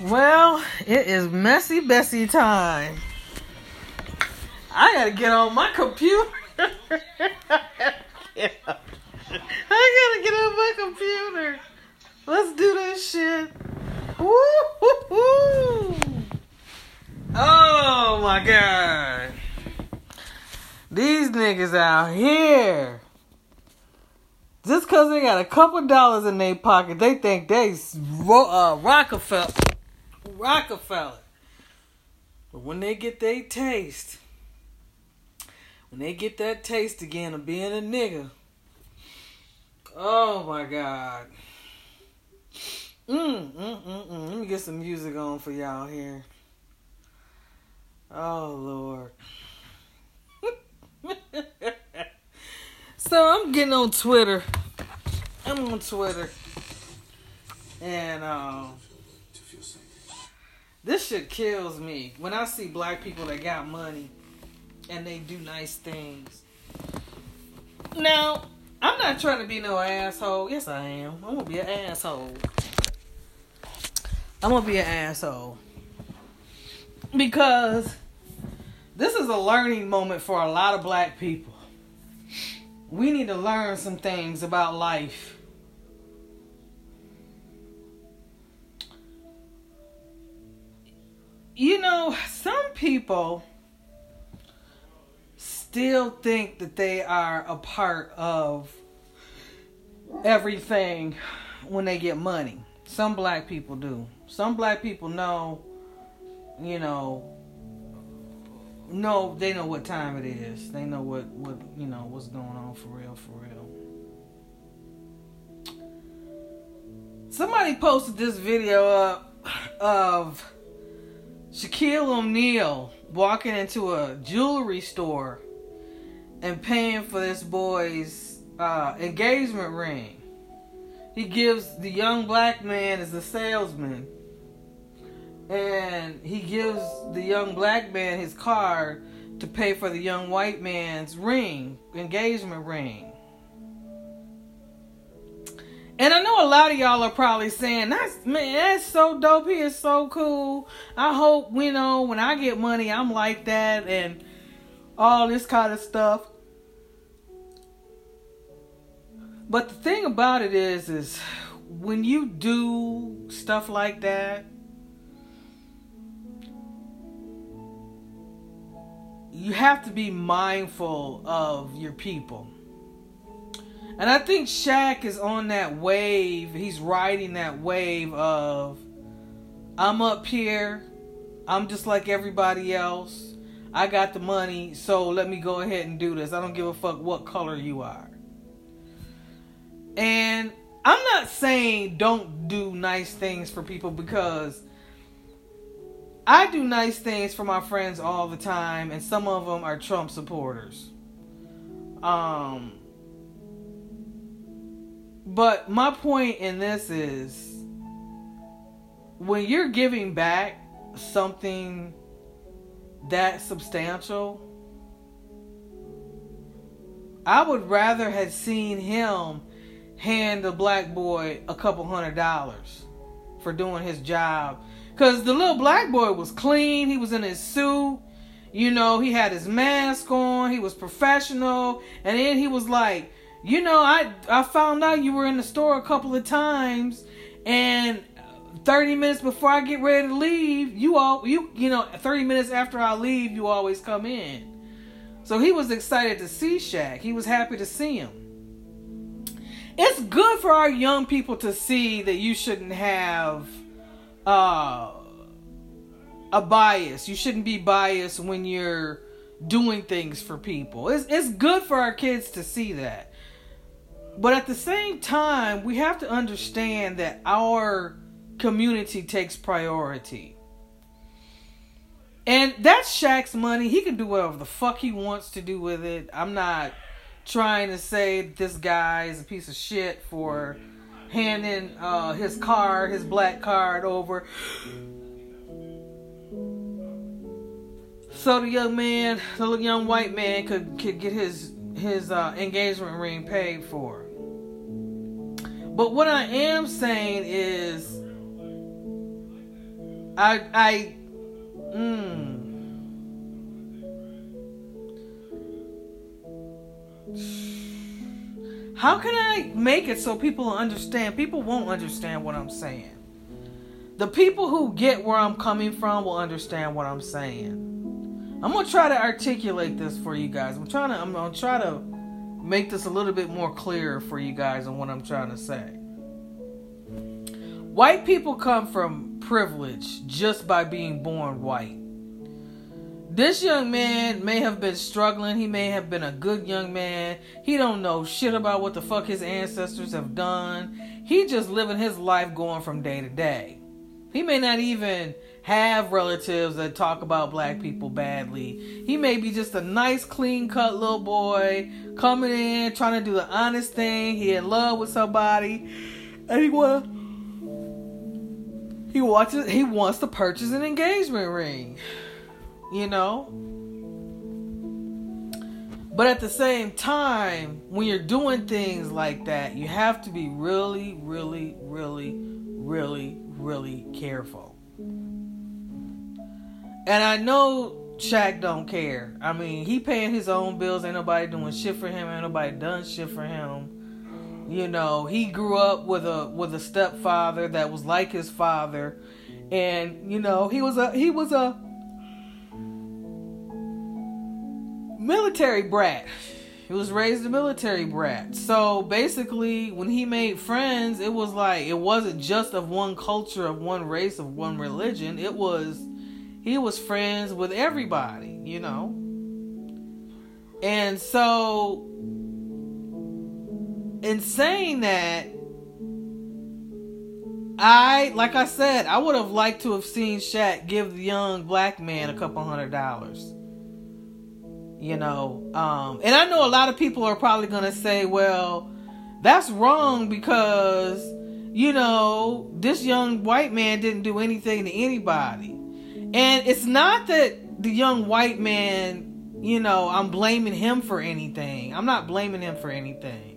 Well, it is messy Bessie time. I gotta get on my computer. I gotta get on my computer. Let's do this shit. Woo-hoo-hoo. Oh my god. These niggas out here. Just because they got a couple dollars in their pocket, they think they uh, Rockefeller. Rockefeller. But when they get their taste, when they get that taste again of being a nigga, oh my god. Mm, mm, mm, mm. Let me get some music on for y'all here. Oh Lord. so I'm getting on Twitter. I'm on Twitter. And um this shit kills me when I see black people that got money and they do nice things. Now, I'm not trying to be no asshole. Yes, I am. I'm gonna be an asshole. I'm gonna be an asshole because this is a learning moment for a lot of black people. We need to learn some things about life. You know, some people still think that they are a part of everything when they get money. Some black people do. Some black people know, you know, no, they know what time it is. They know what what you know what's going on for real, for real. Somebody posted this video up of Shaquille O'Neal walking into a jewelry store and paying for this boy's uh, engagement ring. He gives the young black man as a salesman and he gives the young black man his card to pay for the young white man's ring, engagement ring. And I know a lot of y'all are probably saying, "That's man, that's so dope. He is so cool. I hope you know when I get money, I'm like that and all this kind of stuff." But the thing about it is, is when you do stuff like that, you have to be mindful of your people. And I think Shaq is on that wave. He's riding that wave of I'm up here. I'm just like everybody else. I got the money, so let me go ahead and do this. I don't give a fuck what color you are. And I'm not saying don't do nice things for people because I do nice things for my friends all the time, and some of them are Trump supporters. Um, but my point in this is when you're giving back something that substantial, I would rather have seen him hand the black boy a couple hundred dollars for doing his job Cause the little black boy was clean. He was in his suit. You know, he had his mask on. He was professional. And then he was like, you know, I I found out you were in the store a couple of times, and 30 minutes before I get ready to leave, you all you you know, 30 minutes after I leave, you always come in. So he was excited to see Shaq. He was happy to see him. It's good for our young people to see that you shouldn't have uh, a bias. You shouldn't be biased when you're doing things for people. It's it's good for our kids to see that. But at the same time, we have to understand that our community takes priority. And that's Shaq's money. He can do whatever the fuck he wants to do with it. I'm not trying to say this guy is a piece of shit for handing uh, his card, his black card over. So the young man, the young white man, could could get his his uh, engagement ring paid for. But what I am saying is, I I mm. How can I make it so people understand? People won't understand what I'm saying. The people who get where I'm coming from will understand what I'm saying. I'm gonna try to articulate this for you guys. I'm trying to. I'm gonna try to make this a little bit more clear for you guys on what I'm trying to say. White people come from privilege just by being born white. This young man may have been struggling. He may have been a good young man. He don't know shit about what the fuck his ancestors have done. He just living his life going from day to day. He may not even have relatives that talk about black people badly. He may be just a nice, clean cut little boy coming in, trying to do the honest thing. He in love with somebody, and he want he wants he wants to purchase an engagement ring you know? But at the same time, when you're doing things like that, you have to be really, really, really, really, really careful. And I know Shaq don't care. I mean, he paying his own bills. Ain't nobody doing shit for him. Ain't nobody done shit for him. You know, he grew up with a with a stepfather that was like his father, and you know, he was a he was a military brat. He was raised a military brat. So basically, when he made friends, it was like it wasn't just of one culture, of one race, of one religion. It was he was friends with everybody, you know. And so in saying that, I like I said, I would have liked to have seen Shaq give the young black man a couple hundred dollars you know um and i know a lot of people are probably gonna say well that's wrong because you know this young white man didn't do anything to anybody and it's not that the young white man you know i'm blaming him for anything i'm not blaming him for anything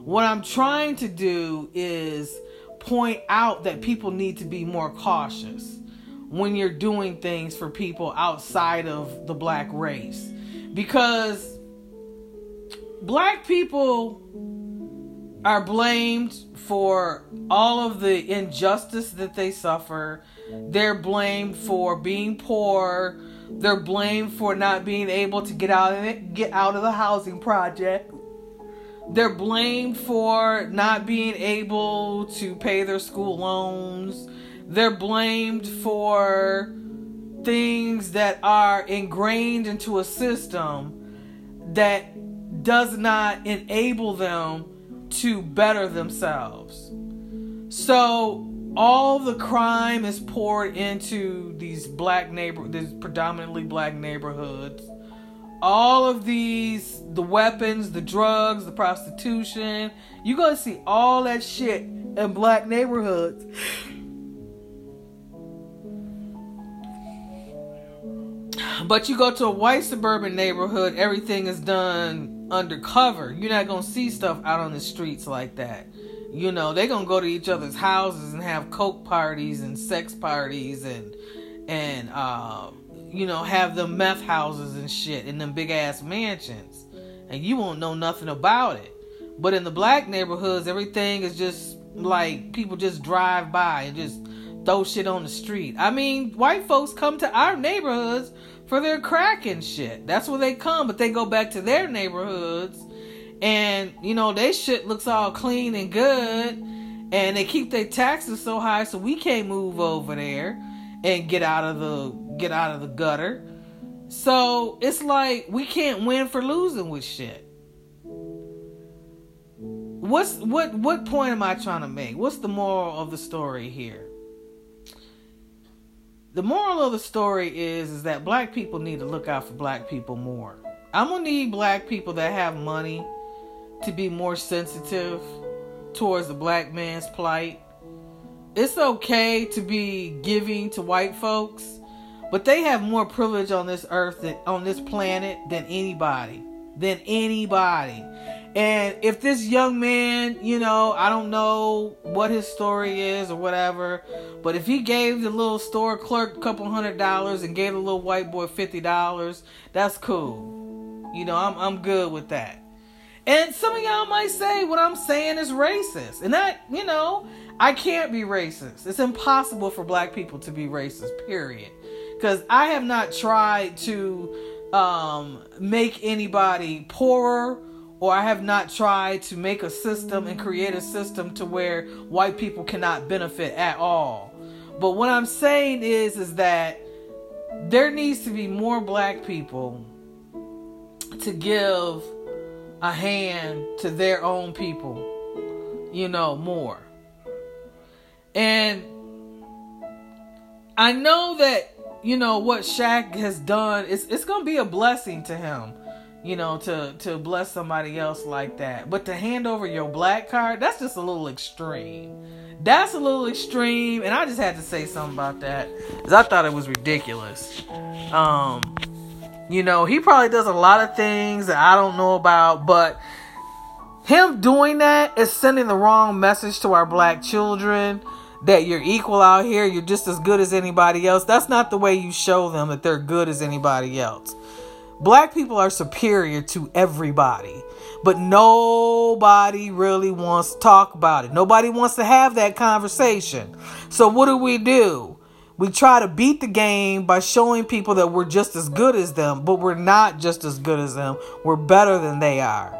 what i'm trying to do is point out that people need to be more cautious when you're doing things for people outside of the black race because black people are blamed for all of the injustice that they suffer. They're blamed for being poor. They're blamed for not being able to get out of it, get out of the housing project. They're blamed for not being able to pay their school loans. They're blamed for things that are ingrained into a system that does not enable them to better themselves. So all the crime is poured into these black neighbor these predominantly black neighborhoods. All of these the weapons, the drugs, the prostitution, you're to see all that shit in black neighborhoods. But you go to a white suburban neighborhood, everything is done undercover. You're not gonna see stuff out on the streets like that. You know, they're gonna go to each other's houses and have coke parties and sex parties and and uh, you know have them meth houses and shit in them big ass mansions, and you won't know nothing about it. But in the black neighborhoods, everything is just like people just drive by and just throw shit on the street. I mean, white folks come to our neighborhoods for their crack and shit. That's where they come, but they go back to their neighborhoods and you know they shit looks all clean and good and they keep their taxes so high so we can't move over there and get out of the get out of the gutter. So it's like we can't win for losing with shit. What's what what point am I trying to make? What's the moral of the story here? the moral of the story is is that black people need to look out for black people more. I'm gonna need black people that have money to be more sensitive towards the black man's plight. It's okay to be giving to white folks, but they have more privilege on this earth than on this planet than anybody. than anybody. And if this young man, you know, I don't know what his story is or whatever, but if he gave the little store clerk a couple hundred dollars and gave the little white boy fifty dollars, that's cool. You know, I'm I'm good with that. And some of y'all might say what I'm saying is racist. And that, you know, I can't be racist. It's impossible for black people to be racist, period. Because I have not tried to um, make anybody poorer or I have not tried to make a system and create a system to where white people cannot benefit at all. But what I'm saying is is that there needs to be more black people to give a hand to their own people, you know, more. And I know that you know what Shaq has done. It's it's gonna be a blessing to him, you know, to to bless somebody else like that. But to hand over your black card, that's just a little extreme. That's a little extreme, and I just had to say something about that because I thought it was ridiculous. Um, you know, he probably does a lot of things that I don't know about, but him doing that is sending the wrong message to our black children that you're equal out here, you're just as good as anybody else. That's not the way you show them that they're good as anybody else. Black people are superior to everybody, but nobody really wants to talk about it. Nobody wants to have that conversation. So, what do we do? We try to beat the game by showing people that we're just as good as them, but we're not just as good as them. We're better than they are.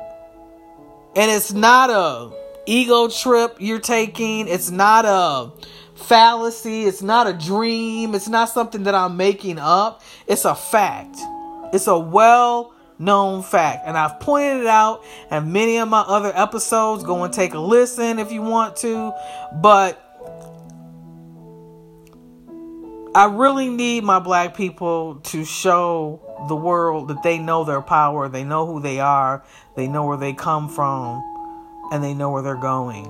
And it's not a ego trip you're taking. It's not a fallacy. It's not a dream. It's not something that I'm making up. It's a fact. It's a well known fact. And I've pointed it out in many of my other episodes. Go and take a listen if you want to. But I really need my black people to show the world that they know their power, they know who they are, they know where they come from, and they know where they're going.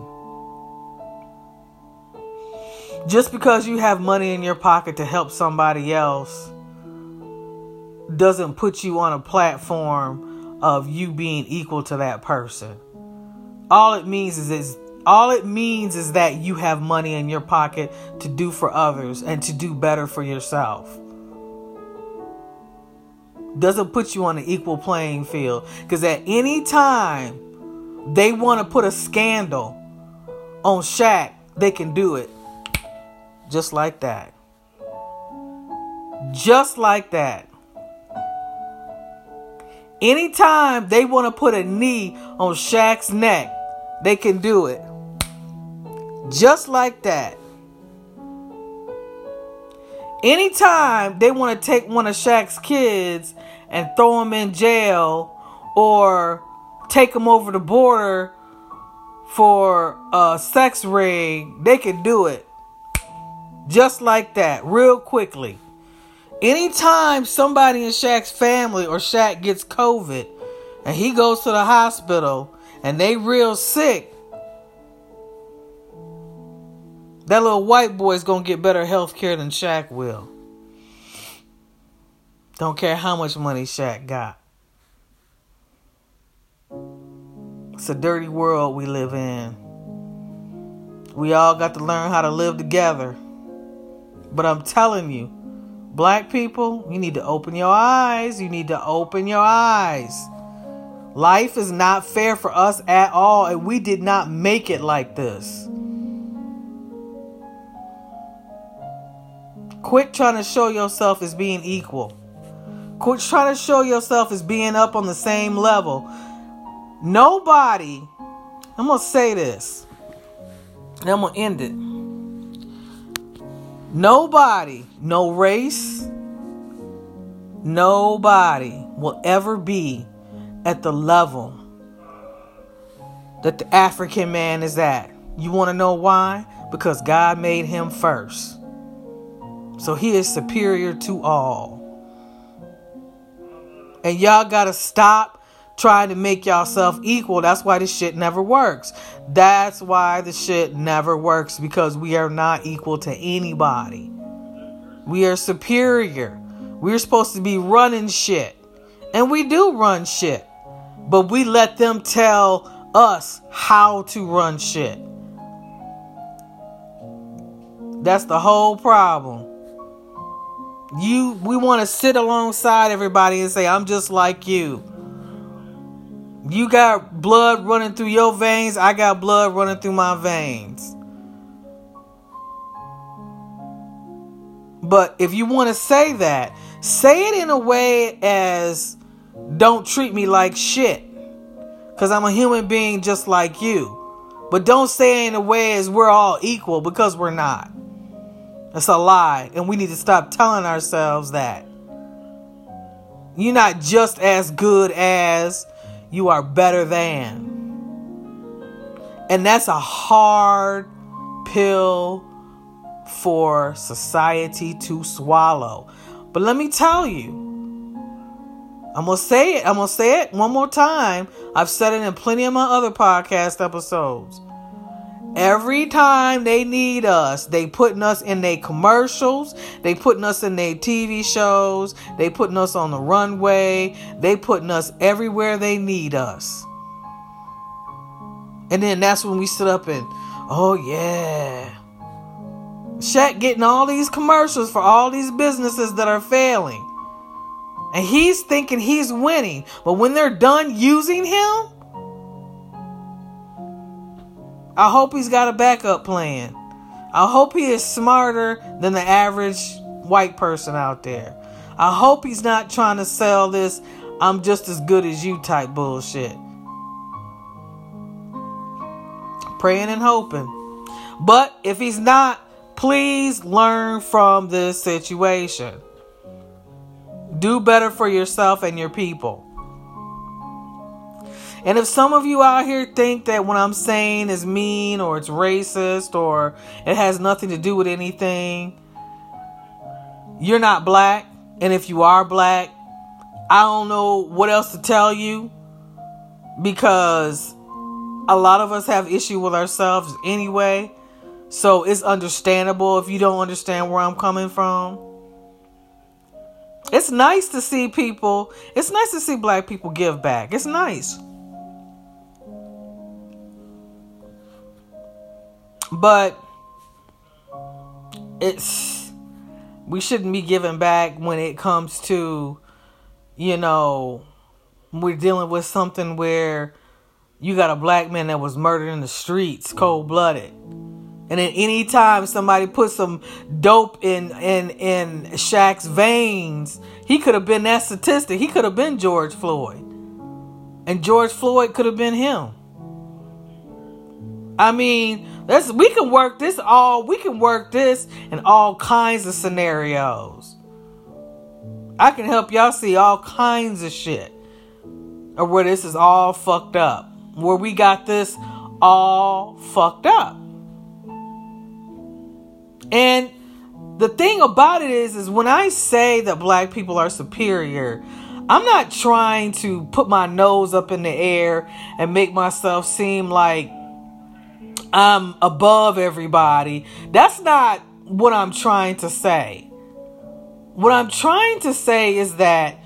Just because you have money in your pocket to help somebody else doesn't put you on a platform of you being equal to that person. All it means is, is all it means is that you have money in your pocket to do for others and to do better for yourself. Doesn't put you on an equal playing field because at any time they want to put a scandal on Shaq, they can do it. Just like that. Just like that. Anytime they want to put a knee on Shaq's neck, they can do it. Just like that. Anytime they want to take one of Shaq's kids and throw him in jail or take them over the border for a sex ring, they can do it. Just like that, real quickly. Anytime somebody in Shaq's family or Shaq gets COVID and he goes to the hospital and they real sick, that little white boy is gonna get better health care than Shaq will. Don't care how much money Shaq got. It's a dirty world we live in. We all got to learn how to live together. But I'm telling you, black people, you need to open your eyes. You need to open your eyes. Life is not fair for us at all, and we did not make it like this. Quit trying to show yourself as being equal. Quit trying to show yourself as being up on the same level. Nobody, I'm going to say this, and I'm going to end it. Nobody, no race, nobody will ever be at the level that the African man is at. You want to know why? Because God made him first. So he is superior to all. And y'all got to stop trying to make yourself equal. That's why this shit never works. That's why the shit never works because we are not equal to anybody. We are superior. We're supposed to be running shit. And we do run shit. But we let them tell us how to run shit. That's the whole problem. You we want to sit alongside everybody and say I'm just like you. You got blood running through your veins, I got blood running through my veins. But if you want to say that, say it in a way as don't treat me like shit. Because I'm a human being just like you. But don't say it in a way as we're all equal because we're not. It's a lie. And we need to stop telling ourselves that. You're not just as good as, you are better than. And that's a hard pill for society to swallow. But let me tell you, I'm gonna say it. I'm gonna say it one more time. I've said it in plenty of my other podcast episodes. Every time they need us, they putting us in their commercials, they putting us in their TV shows, they putting us on the runway, they putting us everywhere they need us. And then that's when we sit up and, oh yeah. Shaq getting all these commercials for all these businesses that are failing. And he's thinking he's winning. But when they're done using him, I hope he's got a backup plan. I hope he is smarter than the average white person out there. I hope he's not trying to sell this I'm just as good as you type bullshit. Praying and hoping. But if he's not, please learn from this situation. Do better for yourself and your people. And if some of you out here think that what I'm saying is mean or it's racist or it has nothing to do with anything, you're not black. And if you are black, I don't know what else to tell you because a lot of us have issue with ourselves anyway. So it's understandable if you don't understand where I'm coming from. It's nice to see people, it's nice to see black people give back. It's nice. But it's we shouldn't be giving back when it comes to you know we're dealing with something where you got a black man that was murdered in the streets cold blooded and then anytime somebody put some dope in in in Shaq's veins, he could have been that statistic. He could have been George Floyd. And George Floyd could have been him. I mean, let's we can work this all we can work this in all kinds of scenarios. I can help y'all see all kinds of shit. Or where this is all fucked up. Where we got this all fucked up. And the thing about it is is when I say that black people are superior, I'm not trying to put my nose up in the air and make myself seem like I'm above everybody. That's not what I'm trying to say. What I'm trying to say is that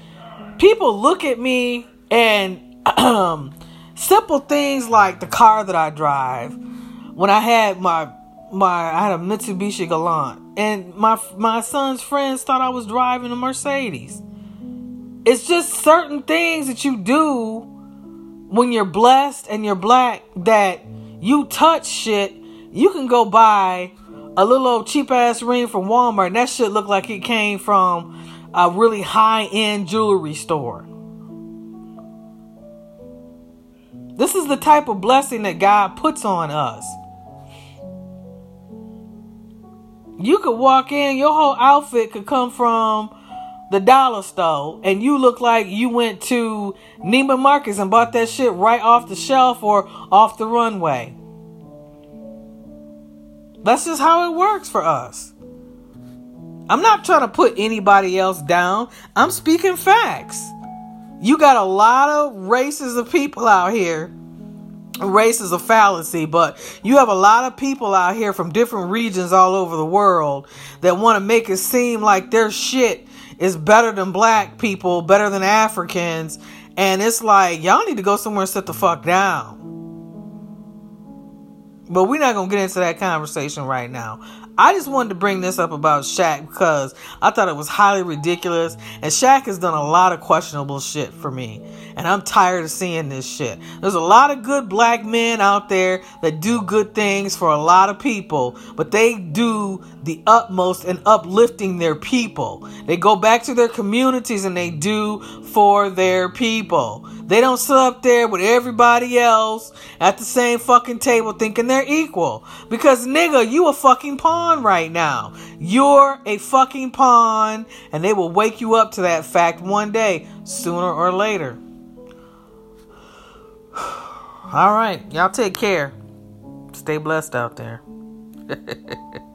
people look at me and simple things like the car that I drive. When I had my my I had a Mitsubishi Galant, and my my son's friends thought I was driving a Mercedes. It's just certain things that you do when you're blessed and you're black that you touch shit. You can go buy a little old cheap ass ring from Walmart, and that shit look like it came from a really high end jewelry store. This is the type of blessing that God puts on us. You could walk in, your whole outfit could come from the dollar store, and you look like you went to Neiman Marcus and bought that shit right off the shelf or off the runway. That's just how it works for us. I'm not trying to put anybody else down. I'm speaking facts. You got a lot of races of people out here race is a fallacy, but you have a lot of people out here from different regions all over the world that want to make it seem like their shit is better than black people, better than Africans, And it's like, y'all need to go somewhere and sit the fuck down. But we're not going to get into that conversation right now. I just wanted to bring this up about Shaq because I thought it was highly ridiculous. And Shaq has done a lot of questionable shit for me. And I'm tired of seeing this shit. There's a lot of good black men out there that do good things for a lot of people, but they do the utmost in uplifting their people. They go back to their communities and they do for their people. They don't sit up there with everybody else at the same fucking table thinking they're equal. Because nigga, you a fucking pawn right now. You're a fucking pawn and they will wake you up to that fact one day, sooner or later. All right, y'all take care. Stay blessed out there.